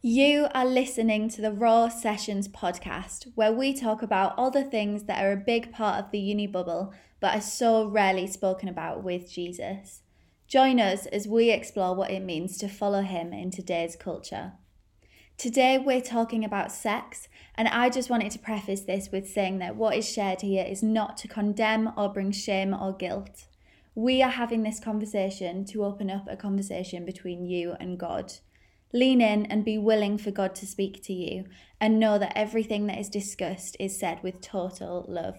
You are listening to the Raw Sessions podcast, where we talk about all the things that are a big part of the uni bubble but are so rarely spoken about with Jesus. Join us as we explore what it means to follow him in today's culture. Today, we're talking about sex, and I just wanted to preface this with saying that what is shared here is not to condemn or bring shame or guilt. We are having this conversation to open up a conversation between you and God. Lean in and be willing for God to speak to you, and know that everything that is discussed is said with total love.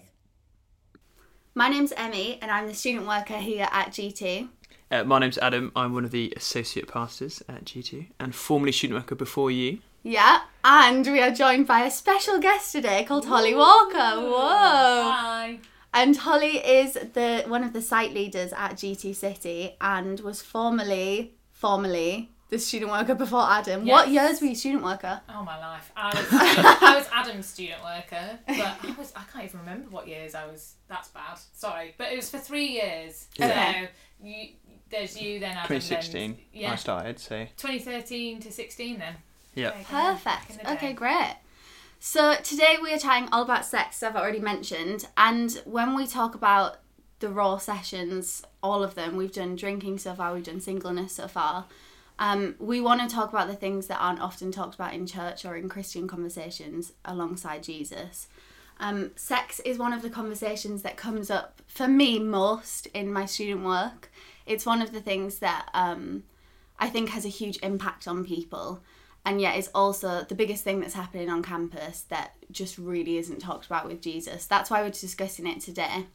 My name's Emmy, and I'm the student worker here at G2. Uh, my name's Adam. I'm one of the associate pastors at G2 and formerly student worker before you. Yeah, and we are joined by a special guest today called Holly Walker. Whoa! Hi. And Holly is the one of the site leaders at G2 City and was formerly formerly the student worker before Adam. What years were you student worker? Oh my life. I was, I was Adam's student worker, but I was I can't even remember what years I was. That's bad. Sorry, but it was for three years. Okay. So you, there's you then Adam. 2016, Then, I started, so 2013 to 16 then. yeah. There you go, back in Perfect. Okay, great. So today we are chatting all about sex, as I've already mentioned, and when we talk about the raw sessions, all of them, we've done drinking so far, we've done singleness so far. Um, we want to talk about the things that aren't often talked about in church or in Christian conversations alongside Jesus. Um, sex is one of the conversations that comes up for me most in my student work. It's one of the things that um, I think has a huge impact on people, and yet it's also the biggest thing that's happening on campus that just really isn't talked about with Jesus. That's why we're discussing it today.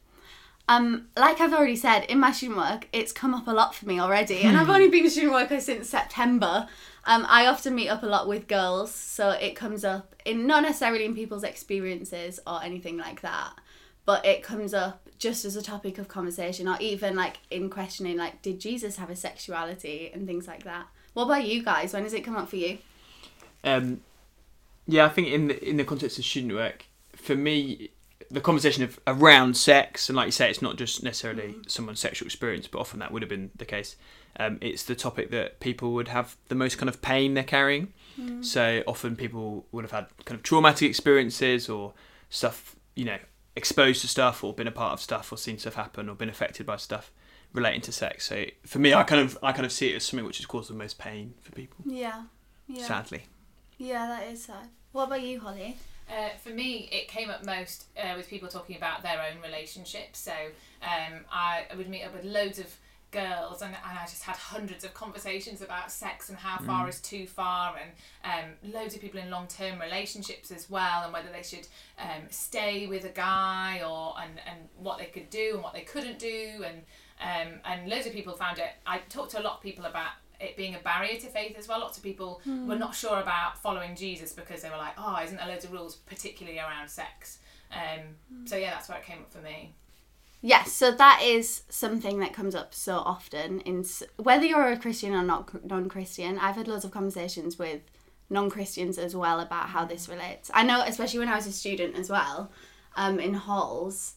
Um, like I've already said, in my student work, it's come up a lot for me already, and I've only been a student worker since September. Um, I often meet up a lot with girls, so it comes up in not necessarily in people's experiences or anything like that, but it comes up just as a topic of conversation, or even like in questioning, like, did Jesus have a sexuality and things like that. What about you guys? When does it come up for you? Um, yeah, I think in the in the context of student work, for me, the conversation of around sex, and like you say, it's not just necessarily someone's sexual experience, but often that would have been the case. Um, it's the topic that people would have the most kind of pain they're carrying. So often people would have had kind of traumatic experiences or stuff, you know, exposed to stuff or been a part of stuff or seen stuff happen or been affected by stuff relating to sex. So for me, I kind of I kind of see it as something which has caused the most pain for people. Yeah, yeah, Sadly. yeah. That is sad. What about you, Holly? Uh, for me, it came up most uh, with people talking about their own relationships. So um, I would meet up with loads of girls, and, and I just had hundreds of conversations about sex and how far is too far, and um, loads of people in long term relationships as well, and whether they should um, stay with a guy or and, and what they could do and what they couldn't do, and um, and loads of people found it. I talked to a lot of people about it being a barrier to faith as well. Lots of people were not sure about following Jesus because they were like, oh, isn't there loads of rules, particularly around sex? Um, So yeah, that's where it came up for me. Yes, so that is something that comes up so often in s- whether you're a Christian or not non-Christian. I've had loads of conversations with non-Christians as well about how this relates. I know, especially when I was a student as well, um, in halls,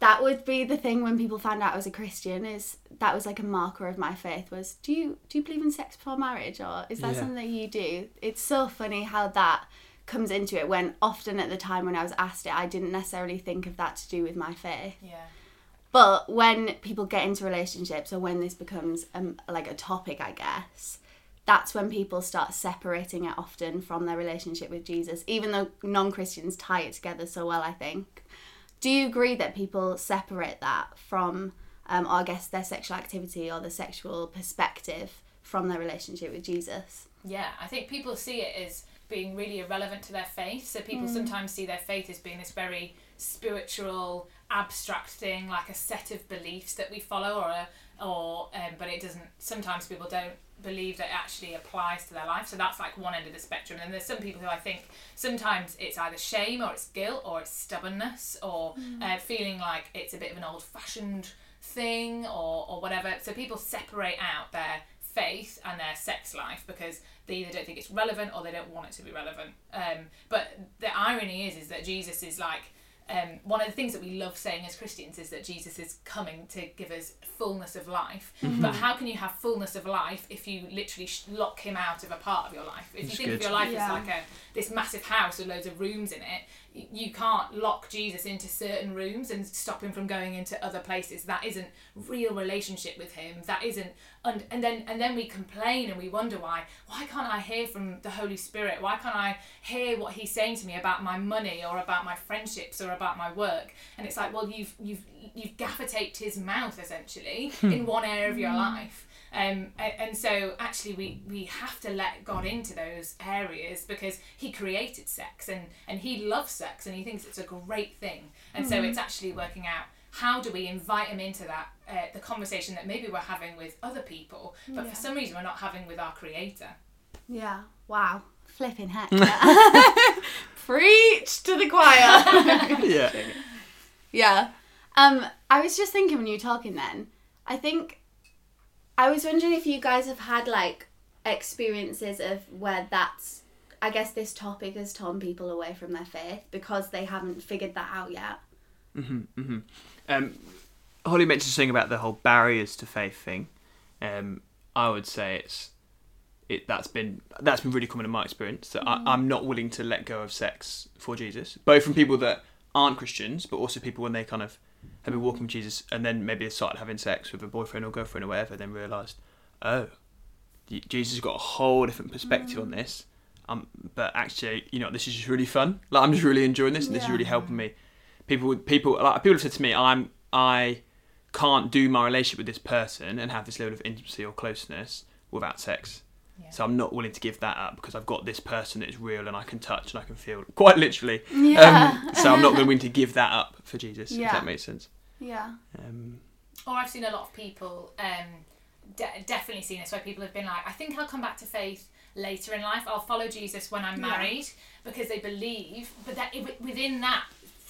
that would be the thing when people found out I was a Christian. Is that was like a marker of my faith? Was do you do you believe in sex before marriage, or is that Yeah. something that you do? It's so funny how that comes into it when often at the time when I was asked it, I didn't necessarily think of that to do with my faith. Yeah. But when people get into relationships or when this becomes um, like a topic, I guess, that's when people start separating it often from their relationship with Jesus, even though non Christians tie it together so well, I think. Do you agree that people separate that from, um, or I guess, their sexual activity or the sexual perspective from their relationship with Jesus? Yeah, I think people see it as being really irrelevant to their faith. So people sometimes see their faith as being this very spiritual, abstract thing, like a set of beliefs that we follow, or a, or um, but it doesn't. Sometimes people don't believe that it actually applies to their life. So that's like one end of the spectrum. And there's some people who I think sometimes it's either shame or it's guilt or it's stubbornness or uh, feeling like it's a bit of an old-fashioned thing or or whatever. So people separate out their faith and their sex life because they either don't think it's relevant or they don't want it to be relevant. Um, but the irony is, is that Jesus is like um, one of the things that we love saying as Christians is that Jesus is coming to give us fullness of life. Mm-hmm. But how can you have fullness of life if you literally sh- lock him out of a part of your life? If That's you think good. of your life Yeah. as like a this massive house with loads of rooms in it, y- you can't lock Jesus into certain rooms and stop him from going into other places. That isn't real relationship with him. That isn't and, and then and then we complain and we wonder why why can't I hear from the Holy Spirit? Why can't I hear what he's saying to me about my money or about my friendships or about my work? And it's like, well, you've you've you've gaffer taped his mouth essentially hmm. in one area of your hmm. life. Um, and so actually we, we have to let God into those areas because he created sex and, and he loves sex and he thinks it's a great thing. And so it's actually working out how do we invite him into that uh, the conversation that maybe we're having with other people, but Yeah. for some reason we're not having with our creator. Yeah. Wow. Flipping heck. Preach to the choir. yeah. yeah. Um, I was just thinking when you were talking then, I think I was wondering if you guys have had like experiences of where that's I guess this topic has torn people away from their faith because they haven't figured that out yet. Um, Holly mentioned something about the whole barriers to faith thing. Um, I would say it's it that's been that's been really common in my experience. That I, I'm not willing to let go of sex for Jesus, both from people that aren't Christians, but also people when they kind of have been walking with Jesus and then maybe they started having sex with a boyfriend or girlfriend or whatever, then realised, oh, Jesus has got a whole different perspective on this. Um, but actually, you know, this is just really fun. Like I'm just really enjoying this, and this is really helping me. People, people, like people have said to me, I'm, I can't do my relationship with this person and have this level of intimacy or closeness without sex. Yeah. So I'm not willing to give that up because I've got this person that is real and I can touch and I can feel quite literally. Yeah. Um, so I'm not willing to give that up for Jesus. If Yeah. that makes sense. yeah. Um, Or I've seen a lot of people, um, de- definitely seen this where people have been like, I think I'll come back to faith later in life. I'll follow Jesus when I'm Yeah. married because they believe, but that within that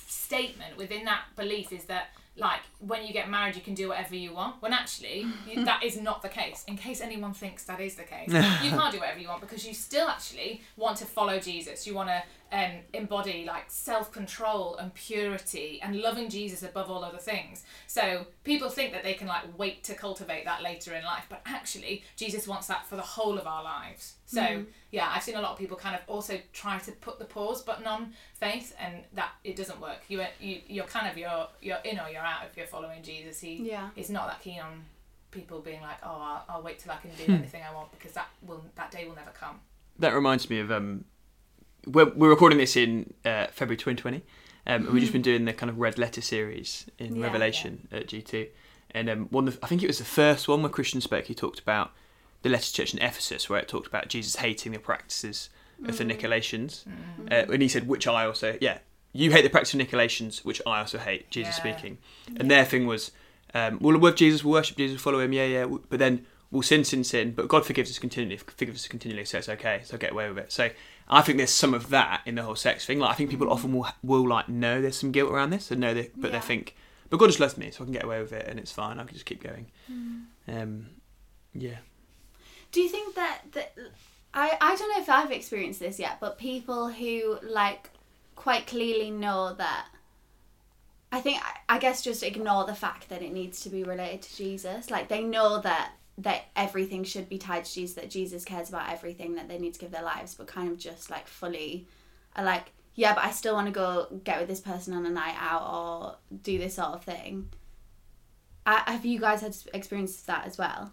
statement, within that belief, is that like when you get married, you can do whatever you want. When actually, you, that is not the case. In case anyone thinks that is the case, you can't do whatever you want because you still actually want to follow Jesus. You want to um, embody like self control and purity and loving Jesus above all other things. So people think that they can like wait to cultivate that later in life, but actually, Jesus wants that for the whole of our lives. So yeah, I've seen a lot of people kind of also try to put the pause button on faith, and that it doesn't work. You you you're kind of you're you're in or you're out if you're following Jesus. He Yeah. is not that keen on people being like, oh, I'll, I'll wait till I can do anything I want because that will that day will never come. that reminds me of um, we're, we're recording this in uh, February 2020, um, and we've just been doing the kind of red letter series in Yeah. Revelation at G2, and um, one of the, I think it was the first one where Christian spoke. He talked about the letter to church in Ephesus, where it talked about Jesus hating the practices of the Nicolaitans, uh, and he said, which I also yeah. You hate the practice of Nicolaitans, which I also hate. Jesus Yeah. speaking, and their thing was, um, we'll love Jesus, we'll worship Jesus, follow him, yeah, yeah. But then we'll sin, sin, sin. But God forgives us continually, forgives us continually, so it's okay. So get away with it. So I think there's some of that in the whole sex thing. Like I think people often will will like know there's some guilt around this, and know that, but Yeah. they think, but God just loves me, so I can get away with it, and it's fine. I can just keep going. Um, yeah. Do you think that that I I don't know if I've experienced this yet, but people who like quite clearly know that I think I guess just ignore the fact that it needs to be related to Jesus. Like they know that that everything should be tied to Jesus, that Jesus cares about everything, that they need to give their lives, but kind of just like fully are like, yeah, but I still want to go get with this person on a night out or do this sort of thing. I, have you guys had experiences that as well?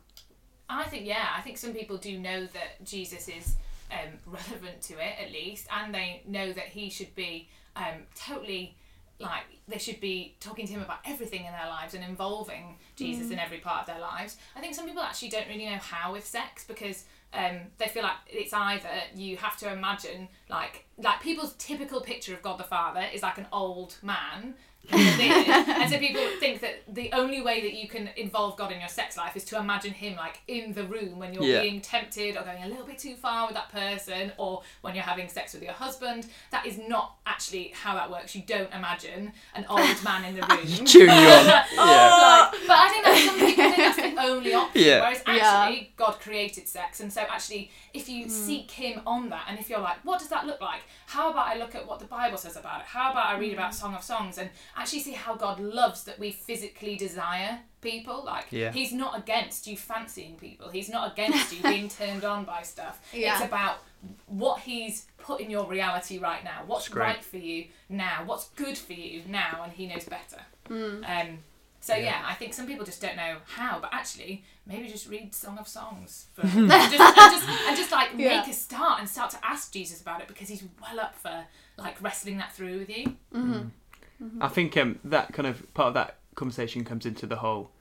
I think yeah, I think some people do know that Jesus is um, relevant to it at least, and they know that he should be um, totally like they should be talking to him about everything in their lives and involving Jesus in every part of their lives. I think some people actually don't really know how with sex because um, they feel like it's either you have to imagine like like people's typical picture of God the Father is like an old man and so people think that the only way that you can involve God in your sex life is to imagine Him like in the room when you're Yeah. being tempted or going a little bit too far with that person, or when you're having sex with your husband. That is not actually how that works. You don't imagine an old man in the room. Cheering you on. Yeah. Like, but I think that some people think that's the only option. Yeah. Whereas Yeah. actually, God created sex, and so actually, if you mm. seek Him on that, and if you're like, what does that look like? How about I look at what the Bible says about it? How about I read about mm. Song of Songs and actually see how God loves that we physically desire people? Like, Yeah. He's not against you fancying people. He's not against you being turned on by stuff. Yeah. It's about what He's put in your reality right now. What's right for you now? What's good for you now? And He knows better. Hmm. Um, so Yeah. yeah. I think some people just don't know how, but actually maybe just read Song of Songs for, and, just, and, just, and just like Yeah. make a start and start to ask Jesus about it because he's well up for like wrestling that through with you. I think um, that kind of part of that conversation comes into the whole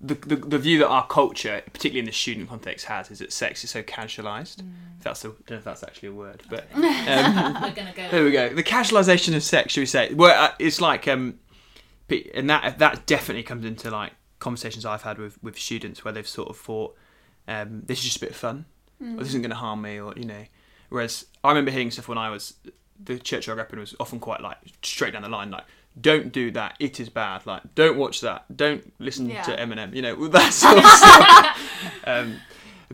the, the the view that our culture, particularly in the student context, has is that sex is so casualized. If that's a, I don't know if that's actually a word, but um, We're gonna go. there we go. The casualization of sex, should we say? Well, uh, it's like um, and that that definitely comes into like conversations I've had with with students where they've sort of thought um, this is just a bit of fun, or this isn't going to harm me, or you know. Whereas I remember hearing stuff when I was the church I grew up in was often quite like straight down the line, like don't do that, it is bad. Like don't watch that, don't listen Yeah. to Eminem, you know that sort of stuff. Um,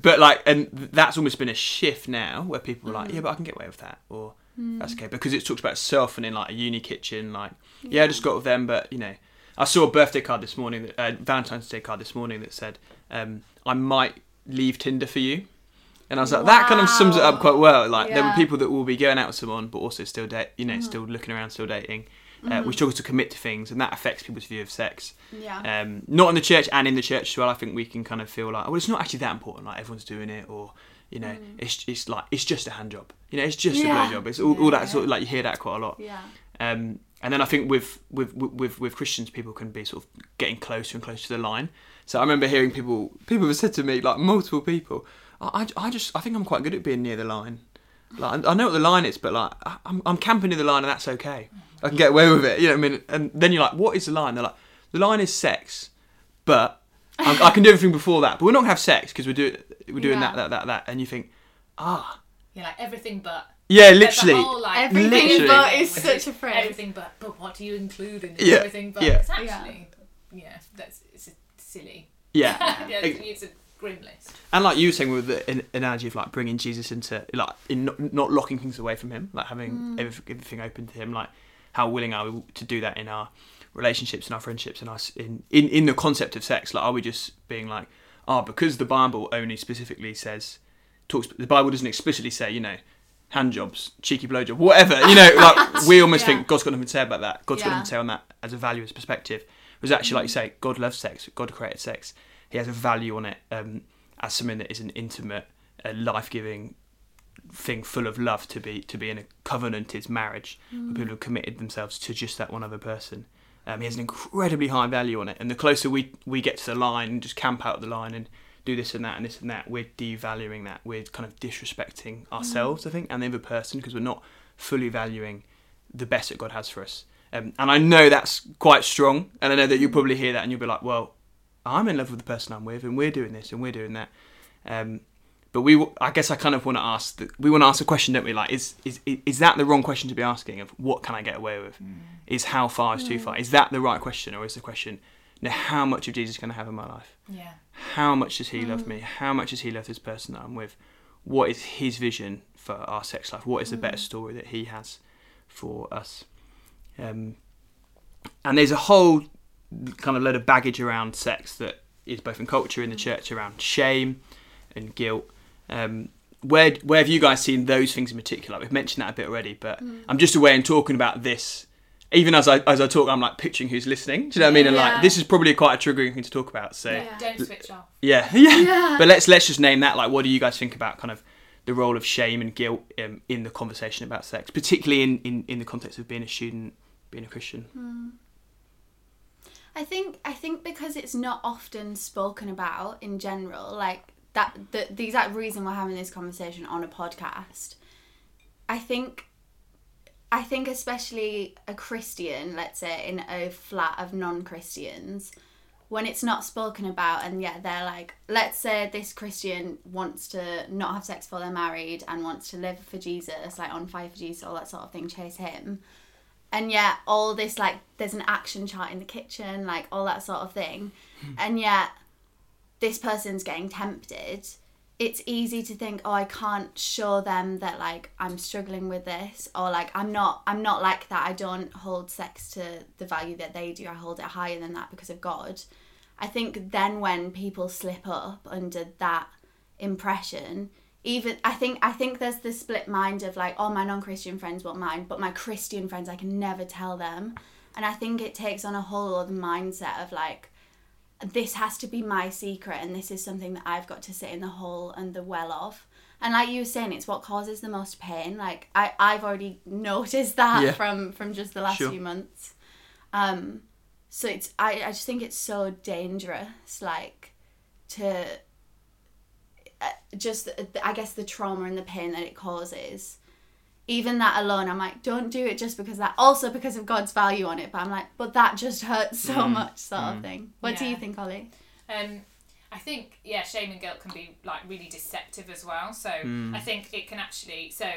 but like, and that's almost been a shift now where people are like, yeah, but I can get away with that, or that's okay because it's talked about self and in like a uni kitchen, like yeah, I just got with them, but you know, I saw a birthday card this morning, uh, Valentine's Day card this morning that said, um, I might leave Tinder for you. And I was like, that kind of sums it up quite well. Like, there were people that will be going out with someone, but also still date, you know, still looking around, still dating. Uh, We struggle to commit to things, and that affects people's view of sex. Yeah. Um, not in the church and in the church as well. I think we can kind of feel like, well, it's not actually that important. Like everyone's doing it, or you know, it's it's like it's just a hand job. You know, it's just Yeah. a blow job. It's all, all that Yeah. sort of like you hear that quite a lot. yeah. Um, and then I think with, with with with Christians, people can be sort of getting closer and closer to the line. So I remember hearing people people have said to me like multiple people, I, I, I just I think I'm quite good at being near the line. Like I I know what the line is, but like I- I'm I'm camping near the line and that's okay. I can get away with it. You know what I mean? And then you're like, what is the line? They're like, the line is sex, but I, I can do everything before that. But we're not gonna have sex because we're doing we're doing Yeah. that that that that. And you think, ah, You're like everything but. yeah, There's a literally. whole, like, Everything Literally. but is such a phrase. Everything but, but what do you include in Yeah, everything but? yeah. It's actually, yeah, that's it's silly. Yeah. yeah, Ex- it's a grim list. And like you were saying with the analogy of like bringing Jesus into like in not, not locking things away from him, like having everyth- everything open to him, like how willing are we to do that in our relationships and our friendships and us in, in in the concept of sex? Like, are we just being like, ah, because the Bible only specifically says talks, the Bible doesn't explicitly say, you know. Hand jobs, cheeky blowjob, whatever. You know, like we almost Yeah. think God's got nothing to say about that. God's got nothing to say on that as a value, as perspective. Whereas actually, like you say, God loves sex. God created sex. He has a value on it um, as something that is an intimate, uh, life-giving thing, full of love to be to be in a covenanted marriage where people have committed themselves to just that one other person. Um, he has an incredibly high value on it, and the closer we we get to the line and just camp out of the line and do this and that and this and that, we're devaluing that. We're kind of disrespecting ourselves, I think, and the other person because we're not fully valuing the best that God has for us. Um, and I know that's quite strong, and I know that you'll probably hear that and you'll be like, well, I'm in love with the person I'm with, and we're doing this and we're doing that. Um, but we, w- I guess, I kind of want to ask. The, we want to ask a question, don't we? Like, is is is that the wrong question to be asking? Of what can I get away with? Is how far is too far? Is that the right question, or is the question, you know, how much of Jesus can I have in my life? Yeah. How much does he love me? How much does he love this person that I'm with? What is his vision for our sex life? What is the better story that he has for us? Um, and there's a whole kind of load of baggage around sex that is both in culture in the church around shame and guilt. Um, where where have you guys seen those things in particular? We've mentioned that a bit already, but I'm just aware in talking about this. Even as I as I talk, I'm like picturing who's listening. Do you know what I mean? And Yeah. like this is probably quite a triggering thing to talk about. So Yeah. Don't switch off. yeah, yeah. Yeah. But let's let's just name that. Like, what do you guys think about kind of the role of shame and guilt um, in the conversation about sex, particularly in, in, in the context of being a student, being a Christian? I think I think because it's not often spoken about in general, like that the the exact reason we're having this conversation on a podcast. I think I think especially a Christian, let's say in a flat of non-Christians, when it's not spoken about and yet they're like, let's say this Christian wants to not have sex before they're married and wants to live for Jesus, like on fire for Jesus, all that sort of thing, chase him. And yet all this like there's an action chart in the kitchen, like all that sort of thing. Hmm. and yet this person's getting tempted. It's easy to think oh i can't show them that like i'm struggling with this or like i'm not i'm not like that. I don't hold sex to the value that they do. I hold it higher than that because of god. I think then when people slip up under that impression even i think i think there's the split mind of like oh my non-christian friends won't mind but my christian friends i can never tell them and i think it takes on a whole other mindset of like this has to be my secret and this is something that I've got to sit in the hole and the well of. And like you were saying, it's what causes the most pain. Like I, I've already noticed that Yeah. from from just the last Sure. few months. Um so it's I, I just think it's so dangerous, like to just uh, I guess the trauma and the pain that it causes. Even that alone, I'm like, don't do it just because that. Also because of God's value on it, but I'm like, but that just hurts so Mm, much, sort of thing. What do you think, Holly? Um, I think yeah, shame and guilt can be like really deceptive as well. So Mm. I think it can actually so.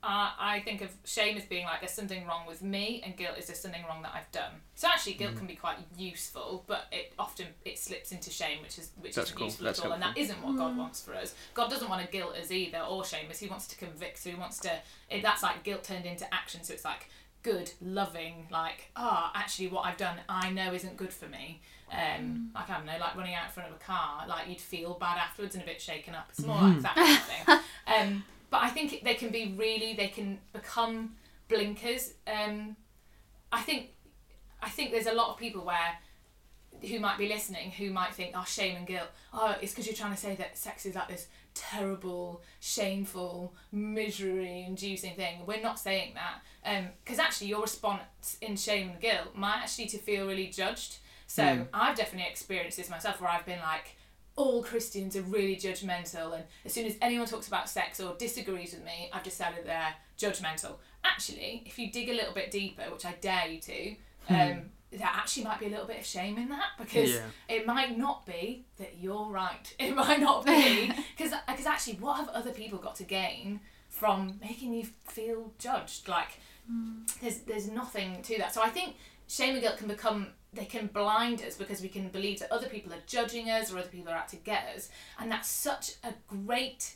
Uh, I think of shame as being like there's something wrong with me, and guilt is there's something wrong that I've done. So actually, guilt Mm. can be quite useful, but it often it slips into shame, which is which That's isn't cool. useful That's at all, and that helpful. isn't what God wants for us. God doesn't want to guilt us either, or shame us. He wants to convict. So he wants to. It, that's like guilt turned into action. So it's like good, loving, like ah, actually, what I've done, I know isn't good for me. Um, like I don't know, like running out in front of a car, like you'd feel bad afterwards and a bit shaken up. It's more like that kind of thing. Um, but I think they can be really, they can become blinkers. Um, I think, I think there's a lot of people where who might be listening who might think, oh, shame and guilt. Oh, it's because you're trying to say that sex is like this terrible, shameful, misery-inducing thing. We're not saying that, because actually your response in shame and guilt might actually to feel really judged. So Mm. I've definitely experienced this myself, where I've been like, all Christians are really judgmental, and as soon as anyone talks about sex or disagrees with me, I've decided they're judgmental. Actually, if you dig a little bit deeper, which I dare you to, hmm. um, there actually might be a little bit of shame in that because Yeah. it might not be that you're right. It might not be because because uh, actually, what have other people got to gain from making you feel judged? Like hmm. there's there's nothing to that. So I think shame and guilt can become they can blind us because we can believe that other people are judging us or other people are out to get us, and that's such a great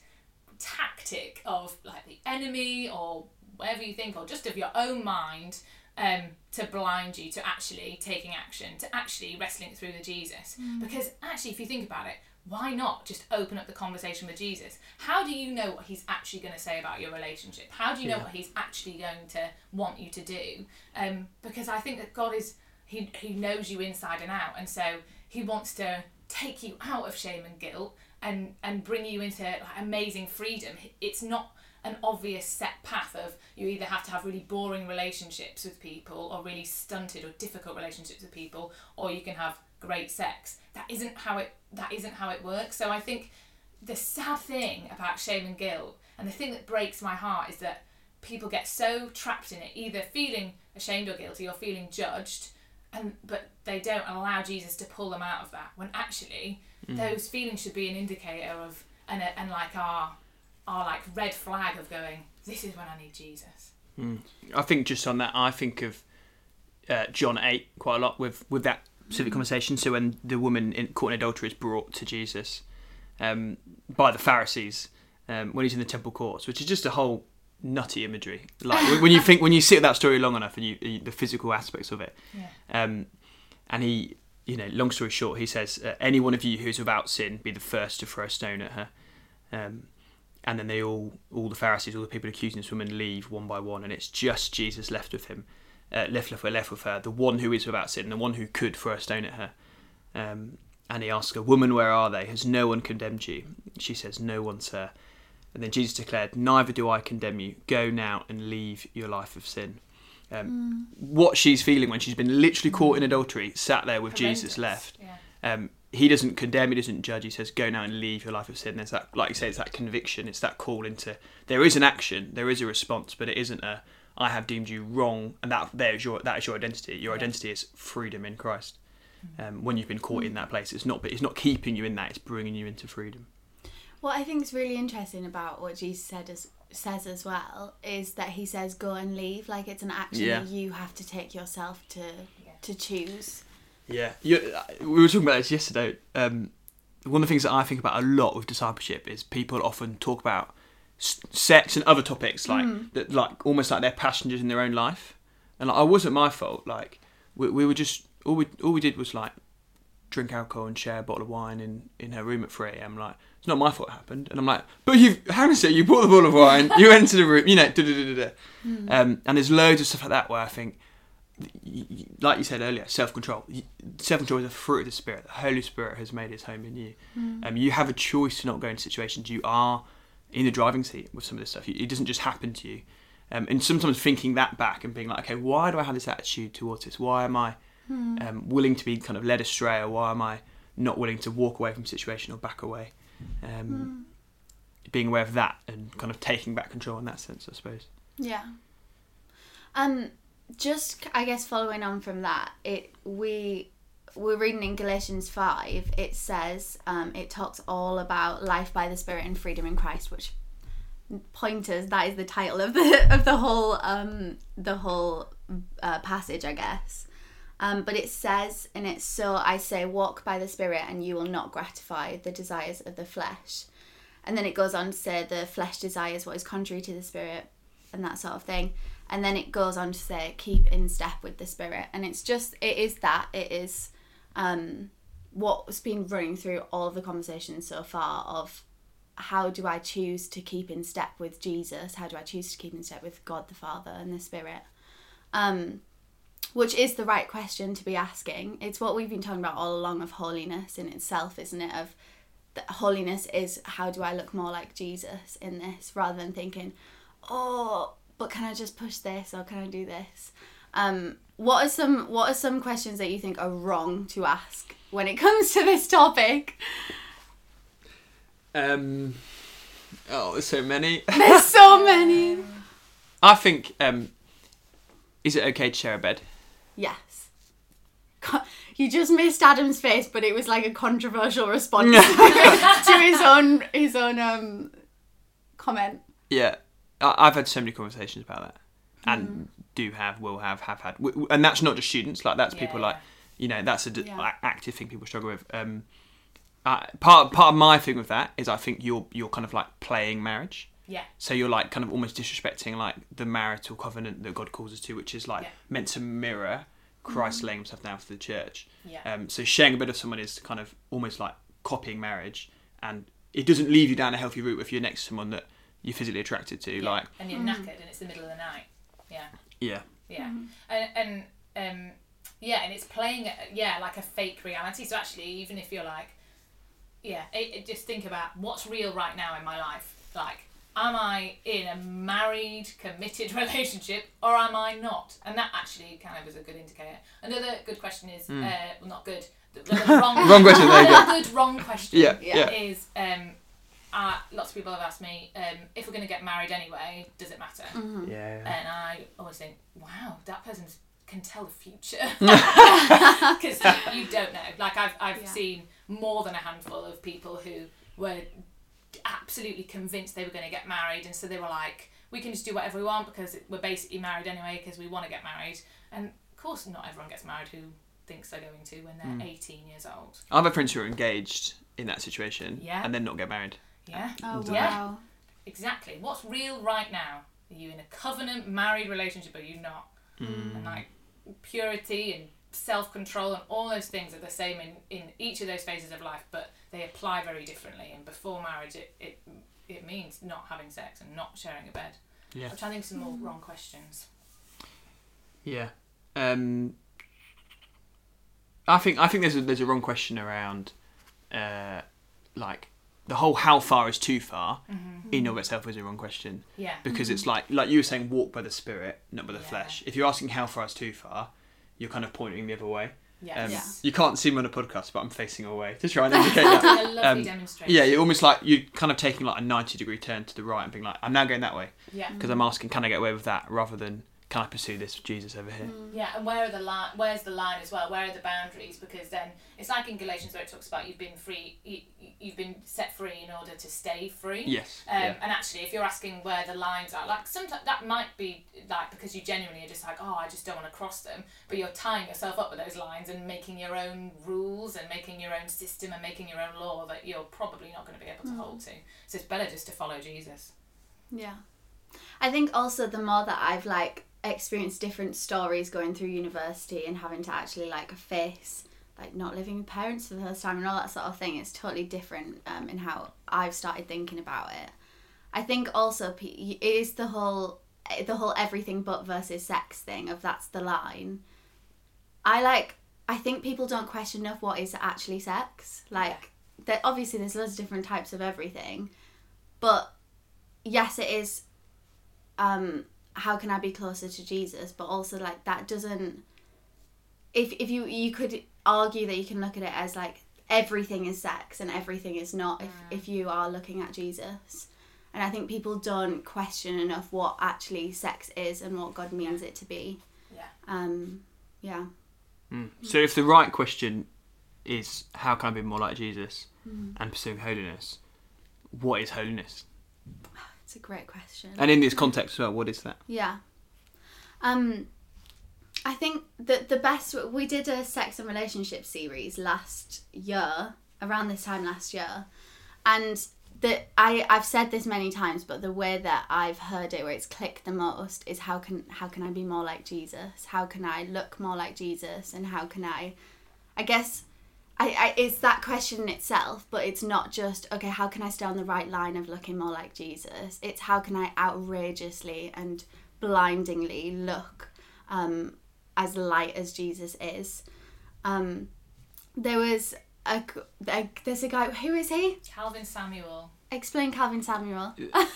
tactic of like the enemy or whatever you think or just of your own mind um, to blind you to actually taking action to actually wrestling through with jesus. Because actually if you think about it why not just open up the conversation with jesus? How do you know what he's actually going to say about your relationship? How do you know Yeah. what he's actually going to want you to do? Um, because i think that god is he, he knows you inside and out and so he wants to take you out of shame and guilt and and bring you into like amazing freedom. It's not an obvious set path of you either have to have really boring relationships with people or really stunted or difficult relationships with people or you can have great sex. That isn't how it that isn't how it works. So i think the sad thing about shame and guilt and the thing that breaks my heart is that people get so trapped in it either feeling ashamed or guilty or feeling judged and but they don't allow jesus to pull them out of that when actually those feelings should be an indicator of and, a, and like our our like red flag of going this is when i need jesus. I think just on that, I think of uh, John eight quite a lot with with that specific conversation. So when the woman in, caught in adultery is brought to Jesus um, by the Pharisees um, when he's in the temple courts, which is just a whole nutty imagery. Like when- you think when you sit with that story long enough and you, you the physical aspects of it, yeah um, and he, you know, long story short, he says, uh, "Any one of you who's without sin, be the first to throw a stone at her." Um, and then they all, all the Pharisees, all the people accusing this woman, leave one by one, and it's just Jesus left with him, uh, left left left with her, the one who is without sin, the one who could throw a stone at her. Um, and he asks her, "Woman, where are they? Has no one condemned you?" She says, "No one, sir." And then Jesus declared, "Neither do I condemn you. Go now and leave your life of sin." Um, What she's feeling when she's been literally caught in adultery, sat there with Jesus left, yeah um, he doesn't condemn, he doesn't judge. He says, "Go now and leave your life of sin." There's that, like you say, it's that conviction. It's that call into there is an action, there is a response, but it isn't a I have deemed you wrong, and that there is your that is your identity. Your identity is freedom in Christ. Um, when you've been caught in that place, it's not. But it's not keeping you in that. It's bringing you into freedom. What I think is really interesting about what Jesus said as, says as well is that he says go and leave. Like it's an action Yeah. that you have to take yourself to to choose. Yeah, you, we were talking about this yesterday. Um, one of the things that I think about a lot with discipleship is people often talk about sex and other topics like that, like almost like they're passengers in their own life. And like, I wasn't my fault. Like we, we were just all we all we did was like drink alcohol and share a bottle of wine in, in her room at 3 a.m. Like it's not my fault it happened. And I'm like, but you, hang on you bought the bottle of wine, you went into the room, you know, da da da da. Um, and there's loads of stuff like that where I think like you said earlier, self control. Self control is a fruit of the spirit. The Holy Spirit has made His home in you. Um, you have a choice to not go into situations. You are in the driving seat with some of this stuff. It doesn't just happen to you. Um, and sometimes thinking that back and being like, okay, why do I have this attitude towards this? Why am I um, willing to be kind of led astray, or why am I not willing to walk away from a situation or back away? Um, Being aware of that and kind of taking back control in that sense, I suppose. Yeah. Um, just I guess following on from that, it we we're reading in Galatians five. It says um, it talks all about life by the Spirit and freedom in Christ, which pointers that is the title of the of the whole um the whole uh, passage, I guess. Um, but it says, and it's so I say, walk by the Spirit, and you will not gratify the desires of the flesh. And then it goes on to say the flesh desires what is contrary to the Spirit, and that sort of thing. And then it goes on to say, keep in step with the Spirit. And it's just, it is that. It is um, what's been running through all of the conversations so far of how do I choose to keep in step with Jesus? How do I choose to keep in step with God the Father and the Spirit? Um, which is the right question to be asking. It's what we've been talking about all along of holiness in itself, isn't it? Of that holiness is how do I look more like Jesus in this, rather than thinking, oh, but can I just push this or can I do this? Um, what are some What are some questions that you think are wrong to ask when it comes to this topic? Um, oh, there's so many. There's so many. I think, um, is it okay to share a bed? Yes. Co- You just missed Adam's face, but it was like a controversial response to his own his own um comment. Yeah, I- I've had so many conversations about that, and do have, will have, have had, and that's not just students. Like that's people Yeah. like, you know, that's a d- Yeah. like, active thing people struggle with. Um, uh, part part of my thing with that is I think you're you're kind of like playing marriage. Yeah. So you're like kind of almost disrespecting like the marital covenant that God calls us to, which is like Yeah. meant to mirror Christ laying himself down for the church. Yeah. Um, so sharing a bed of someone is kind of almost like copying marriage, and it doesn't leave you down a healthy route if you're next to someone that you're physically attracted to. Yeah. Like, and you're knackered and it's the middle of the night. Yeah. yeah, Yeah. And, and um, yeah, and it's playing, yeah, like a fake reality. So actually, even if you're like, yeah, it, it, just think about what's real right now in my life. Like, am I in a married, committed relationship or am I not? And that actually kind of is a good indicator. Another good question is, uh, well, not good, the, the wrong. Wrong question, there you go. another good wrong question yeah, Yeah. yeah. is, um, uh, lots of people have asked me, um, if we're going to get married anyway, does it matter? Yeah. And I always think, wow, that person can tell the future because you don't know. Like I've I've Yeah. seen more than a handful of people who were absolutely convinced they were going to get married, and so they were like, we can just do whatever we want because we're basically married anyway because we want to get married. And of course, not everyone gets married who thinks they're going to when they're hmm. 18 years old. I have friends who are engaged in that situation Yeah. and then not get married. Yeah. Oh Yeah. wow. Exactly. What's real right now? Are you in a covenant married relationship or are you not? Hmm. And like purity and self control and all those things are the same in, in each of those phases of life, but they apply very differently. And before marriage, it, it, it means not having sex and not sharing a bed. Yeah. I'm trying to think some more wrong questions. Yeah. Um, I think I think there's a, there's a wrong question around, uh, like the whole how far is too far in of itself is a wrong question Yeah. because it's like like you were saying walk by the spirit not by the Yeah. flesh. If you're asking how far is too far, you're kind of pointing the other way. Yes. Yeah. You can't see me on a podcast, but I'm facing away to try and indicate that. A lovely Um, demonstration. Yeah, you're almost like you're kind of taking like a 90 degree turn to the right and being like, I'm now going that way Yeah. because I'm asking, can I get away with that rather than can I pursue this with Jesus over here? Yeah, and where are the line? Where's the line as well? Where are the boundaries? Because then it's like in Galatians where it talks about you've been free, you, you've been set free in order to stay free. Yes. Um, yeah. And actually, if you're asking where the lines are, like sometimes that might be like because you genuinely are just like, oh, I just don't want to cross them, but you're tying yourself up with those lines and making your own rules and making your own system and making your own law that you're probably not going to be able to hold to. So it's better just to follow Jesus. Yeah. I think also the more that I've like experienced different stories going through university and having to actually like face like not living with parents for the first time and all that sort of thing, it's totally different um, in how I've started thinking about it. I think also it is the whole the whole everything but versus sex thing of that's the line. I like I think people don't question enough what is actually sex. Like that obviously there's loads of different types of everything. But yes it is um how can I be closer to Jesus? But also like that doesn't if if you you could argue that you can look at it as like everything is sex and everything is not if, if you are looking at Jesus. And I think people don't question enough what actually sex is and what God means it to be. Yeah. Um yeah. Mm. So if the right question is how can I be more like Jesus and pursuing holiness, what is holiness? It's a great question. And in this context as well, what is that? Yeah. Um I think that the best we did a sex and relationship series last year, around this time last year. And that I I've said this many times, but the way that I've heard it where it's clicked the most is how can how can I be more like Jesus? How can I look more like Jesus and how can I I guess I, I it's that question in itself, but it's not just okay. How can I stay on the right line of looking more like Jesus? It's how can I outrageously and blindingly look um, as light as Jesus is. Um, there was a, a there's a guy. Who is he? Calvin Samuel. Explain Calvin Samuel. Uh,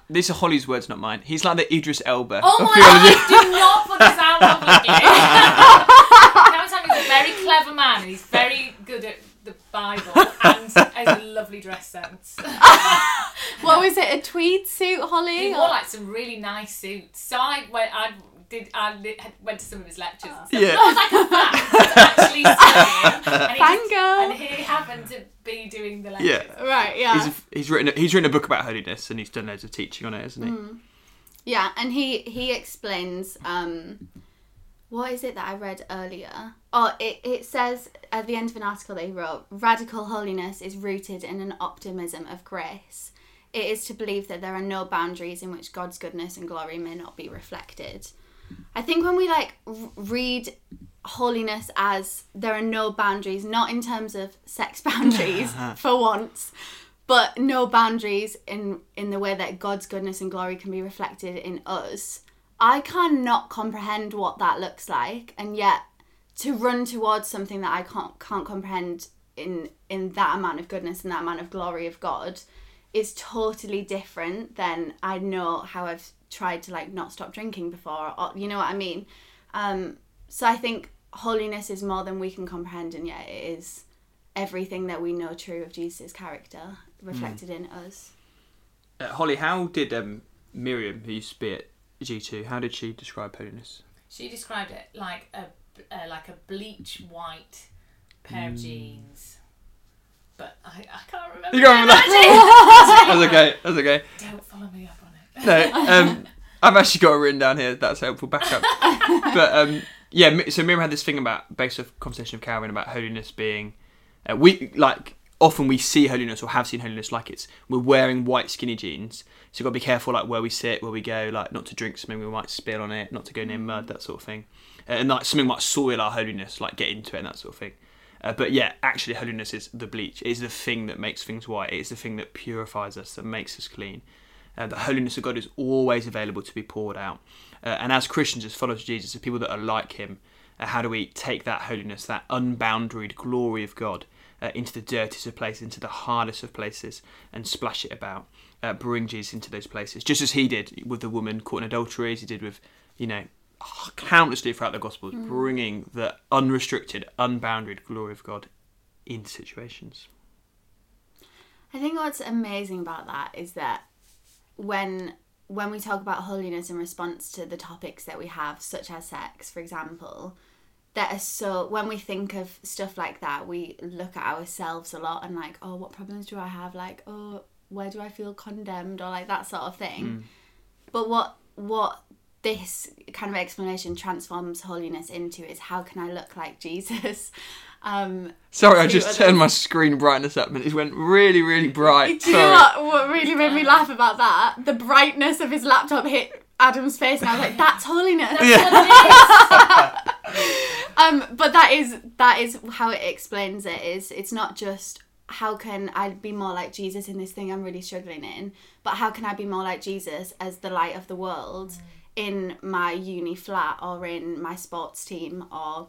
these are Holly's words, not mine. He's like the Idris Elba. Oh my theology. god, do not put this out publicly. Calvin Samuel's a very clever man and he's very good at the Bible and has a lovely dress sense. what was it? A tweed suit, Holly? He wore like some really nice suits. So I went, I did, I li- went to some of his lectures and stuff. Yeah. I was like a fan, to actually. And he, just, Fangirl. and he happened to be doing the lectures. Yeah. right. Yeah. He's, he's written a, he's written a book about holiness and he's done loads of teaching on it, hasn't he? Yeah, and he he explains um what is it that I read earlier? Oh, it, it says at the end of an article they wrote, radical holiness is rooted in an optimism of grace. It is to believe that there are no boundaries in which God's goodness and glory may not be reflected. I think when we like read holiness as there are no boundaries, not in terms of sex boundaries for once, but no boundaries in in the way that God's goodness and glory can be reflected in us. I cannot comprehend what that looks like, and yet to run towards something that I can't can't comprehend in in that amount of goodness and that amount of glory of God is totally different than I know how I've tried to like not stop drinking before or you know what I mean? Um so I think holiness is more than we can comprehend and yet it is everything that we know true of Jesus' character reflected in us. Uh, Holly, how did um, Miriam, who used to be at G2, how did she describe holiness? She described it like a uh, like a bleach white pair of jeans. But I, I can't remember. You can't remember that. That's okay, that's okay. Don't follow me up on it. No, um, I've actually got it written down here. That's helpful backup. but um, yeah, so Miriam had this thing about based off conversation of Calvin about holiness being uh, we like often we see holiness or have seen holiness like it's we're wearing white skinny jeans. So you've got to be careful like where we sit, where we go, like not to drink something we might spill on it, not to go near mud, that sort of thing, uh, and like something might soil our holiness, like get into it and that sort of thing. Uh, but yeah, actually, holiness is the bleach. It is the thing that makes things white. It is the thing that purifies us, that makes us clean. Uh, the holiness of God is always available to be poured out. Uh, and as Christians, as followers of Jesus, as people that are like Him, uh, how do we take that holiness, that unboundaried glory of God, uh, into the dirtiest of places, into the hardest of places, and splash it about? Uh, bring Jesus into those places, just as He did with the woman caught in adultery, as He did with, you know, countlessly throughout the Gospels, Mm. bringing the unrestricted, unbounded glory of God into situations. I think what's amazing about that is that when when we talk about holiness in response to the topics that we have, such as sex, for example, that are so when we think of stuff like that, we look at ourselves a lot and like, oh, what problems do I have? Like, oh, where do I feel condemned or like that sort of thing. But what what this kind of explanation transforms holiness into is how can I look like Jesus? Um, Sorry, I just turned my screen brightness up and it went really, really bright. Do you know what, what really made me laugh about that? The brightness of his laptop hit Adam's face, and I was like, "That's holiness." um, but that is that is how it explains it. Is it's not just how can I be more like Jesus in this thing I'm really struggling in, but how can I be more like Jesus as the light of the world in my uni flat or in my sports team or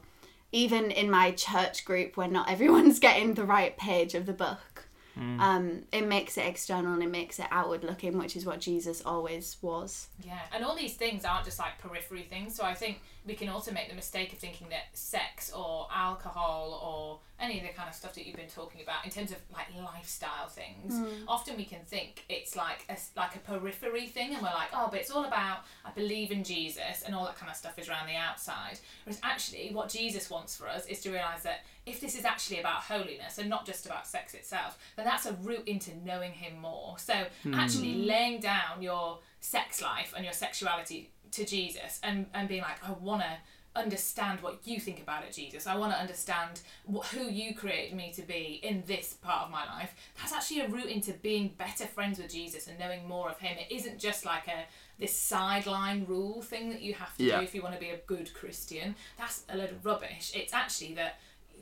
even in my church group where not everyone's getting the right page of the book. Um, it makes it external and it makes it outward looking, which is what Jesus always was. Yeah, and all these things aren't just like periphery things. So I think we can also make the mistake of thinking that sex or alcohol or any of the kind of stuff that you've been talking about in terms of like lifestyle things. Hmm. Often we can think it's like a like a periphery thing, and we're like, oh, but it's all about I believe in Jesus and all that kind of stuff is around the outside. Whereas actually, what Jesus wants for us is to realize that if this is actually about holiness and not just about sex itself, then that's a route into knowing Him more. So hmm. actually, laying down your sex life and your sexuality to Jesus and, and being like, I want to understand what you think about it, Jesus. I want to understand what, who you created me to be in this part of my life. That's actually a route into being better friends with Jesus and knowing more of Him. It isn't just like a this sideline rule thing that you have to Yeah. do if you want to be a good Christian. That's a load of rubbish. It's actually that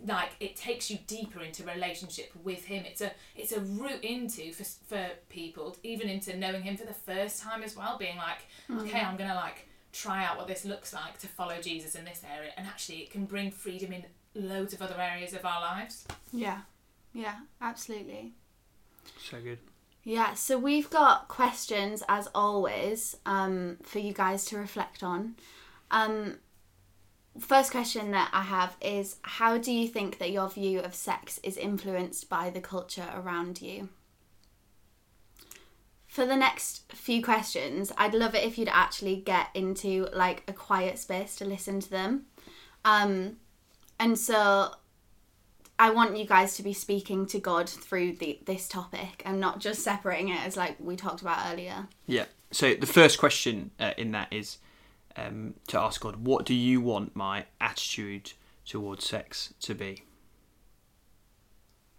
like it takes you deeper into relationship with him it's a it's a route into for, for people even into knowing him for the first time as well being like mm. okay i'm gonna like try out what this looks like to follow jesus in this area and actually it can bring freedom in loads of other areas of our lives Yeah, yeah, absolutely. So good. Yeah, so we've got questions as always um, for you guys to reflect on. Um, first question that I have is How do you think that your view of sex is influenced by the culture around you? For the next few questions, I'd love it if you'd actually get into like a quiet space to listen to them. Um, and so I want you guys to be speaking to God through the this topic and not just separating it as like we talked about earlier. Yeah. So the first question uh, in that is um, to ask God, what do you want my attitude towards sex to be?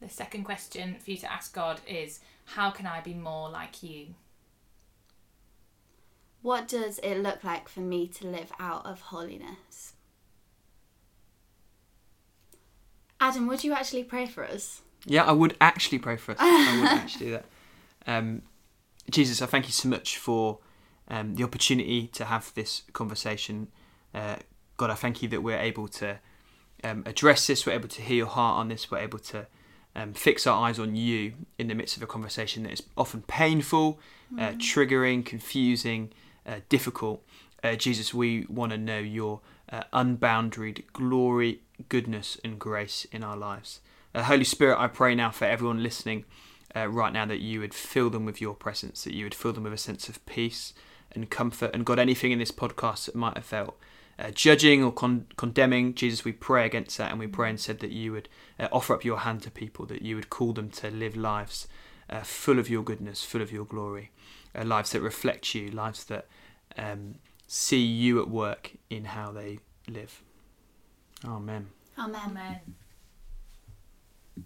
the second question for you to ask god is how can i be more like you What does it look like for me to live out of holiness? Adam, would you actually pray for us? Yeah, I would actually pray for us. I would actually do that. Um, Jesus, I thank you so much for um, the opportunity to have this conversation. Uh, God, I thank you that we're able to um, address this, we're able to hear your heart on this, we're able to um, fix our eyes on you in the midst of a conversation that is often painful, uh, triggering, confusing, uh, difficult. Uh, Jesus, we want to know your uh, unbounded glory, goodness, and grace in our lives. Uh, Holy Spirit, I pray now for everyone listening uh, right now that you would fill them with your presence, that you would fill them with a sense of peace and comfort. And God, anything in this podcast that might have felt uh, judging or con- condemning, Jesus, we pray against that and we pray and said that you would uh, offer up your hand to people, that you would call them to live lives uh, full of your goodness, full of your glory, uh, lives that reflect you, lives that um, see you at work in how they live. Amen. Amen. amen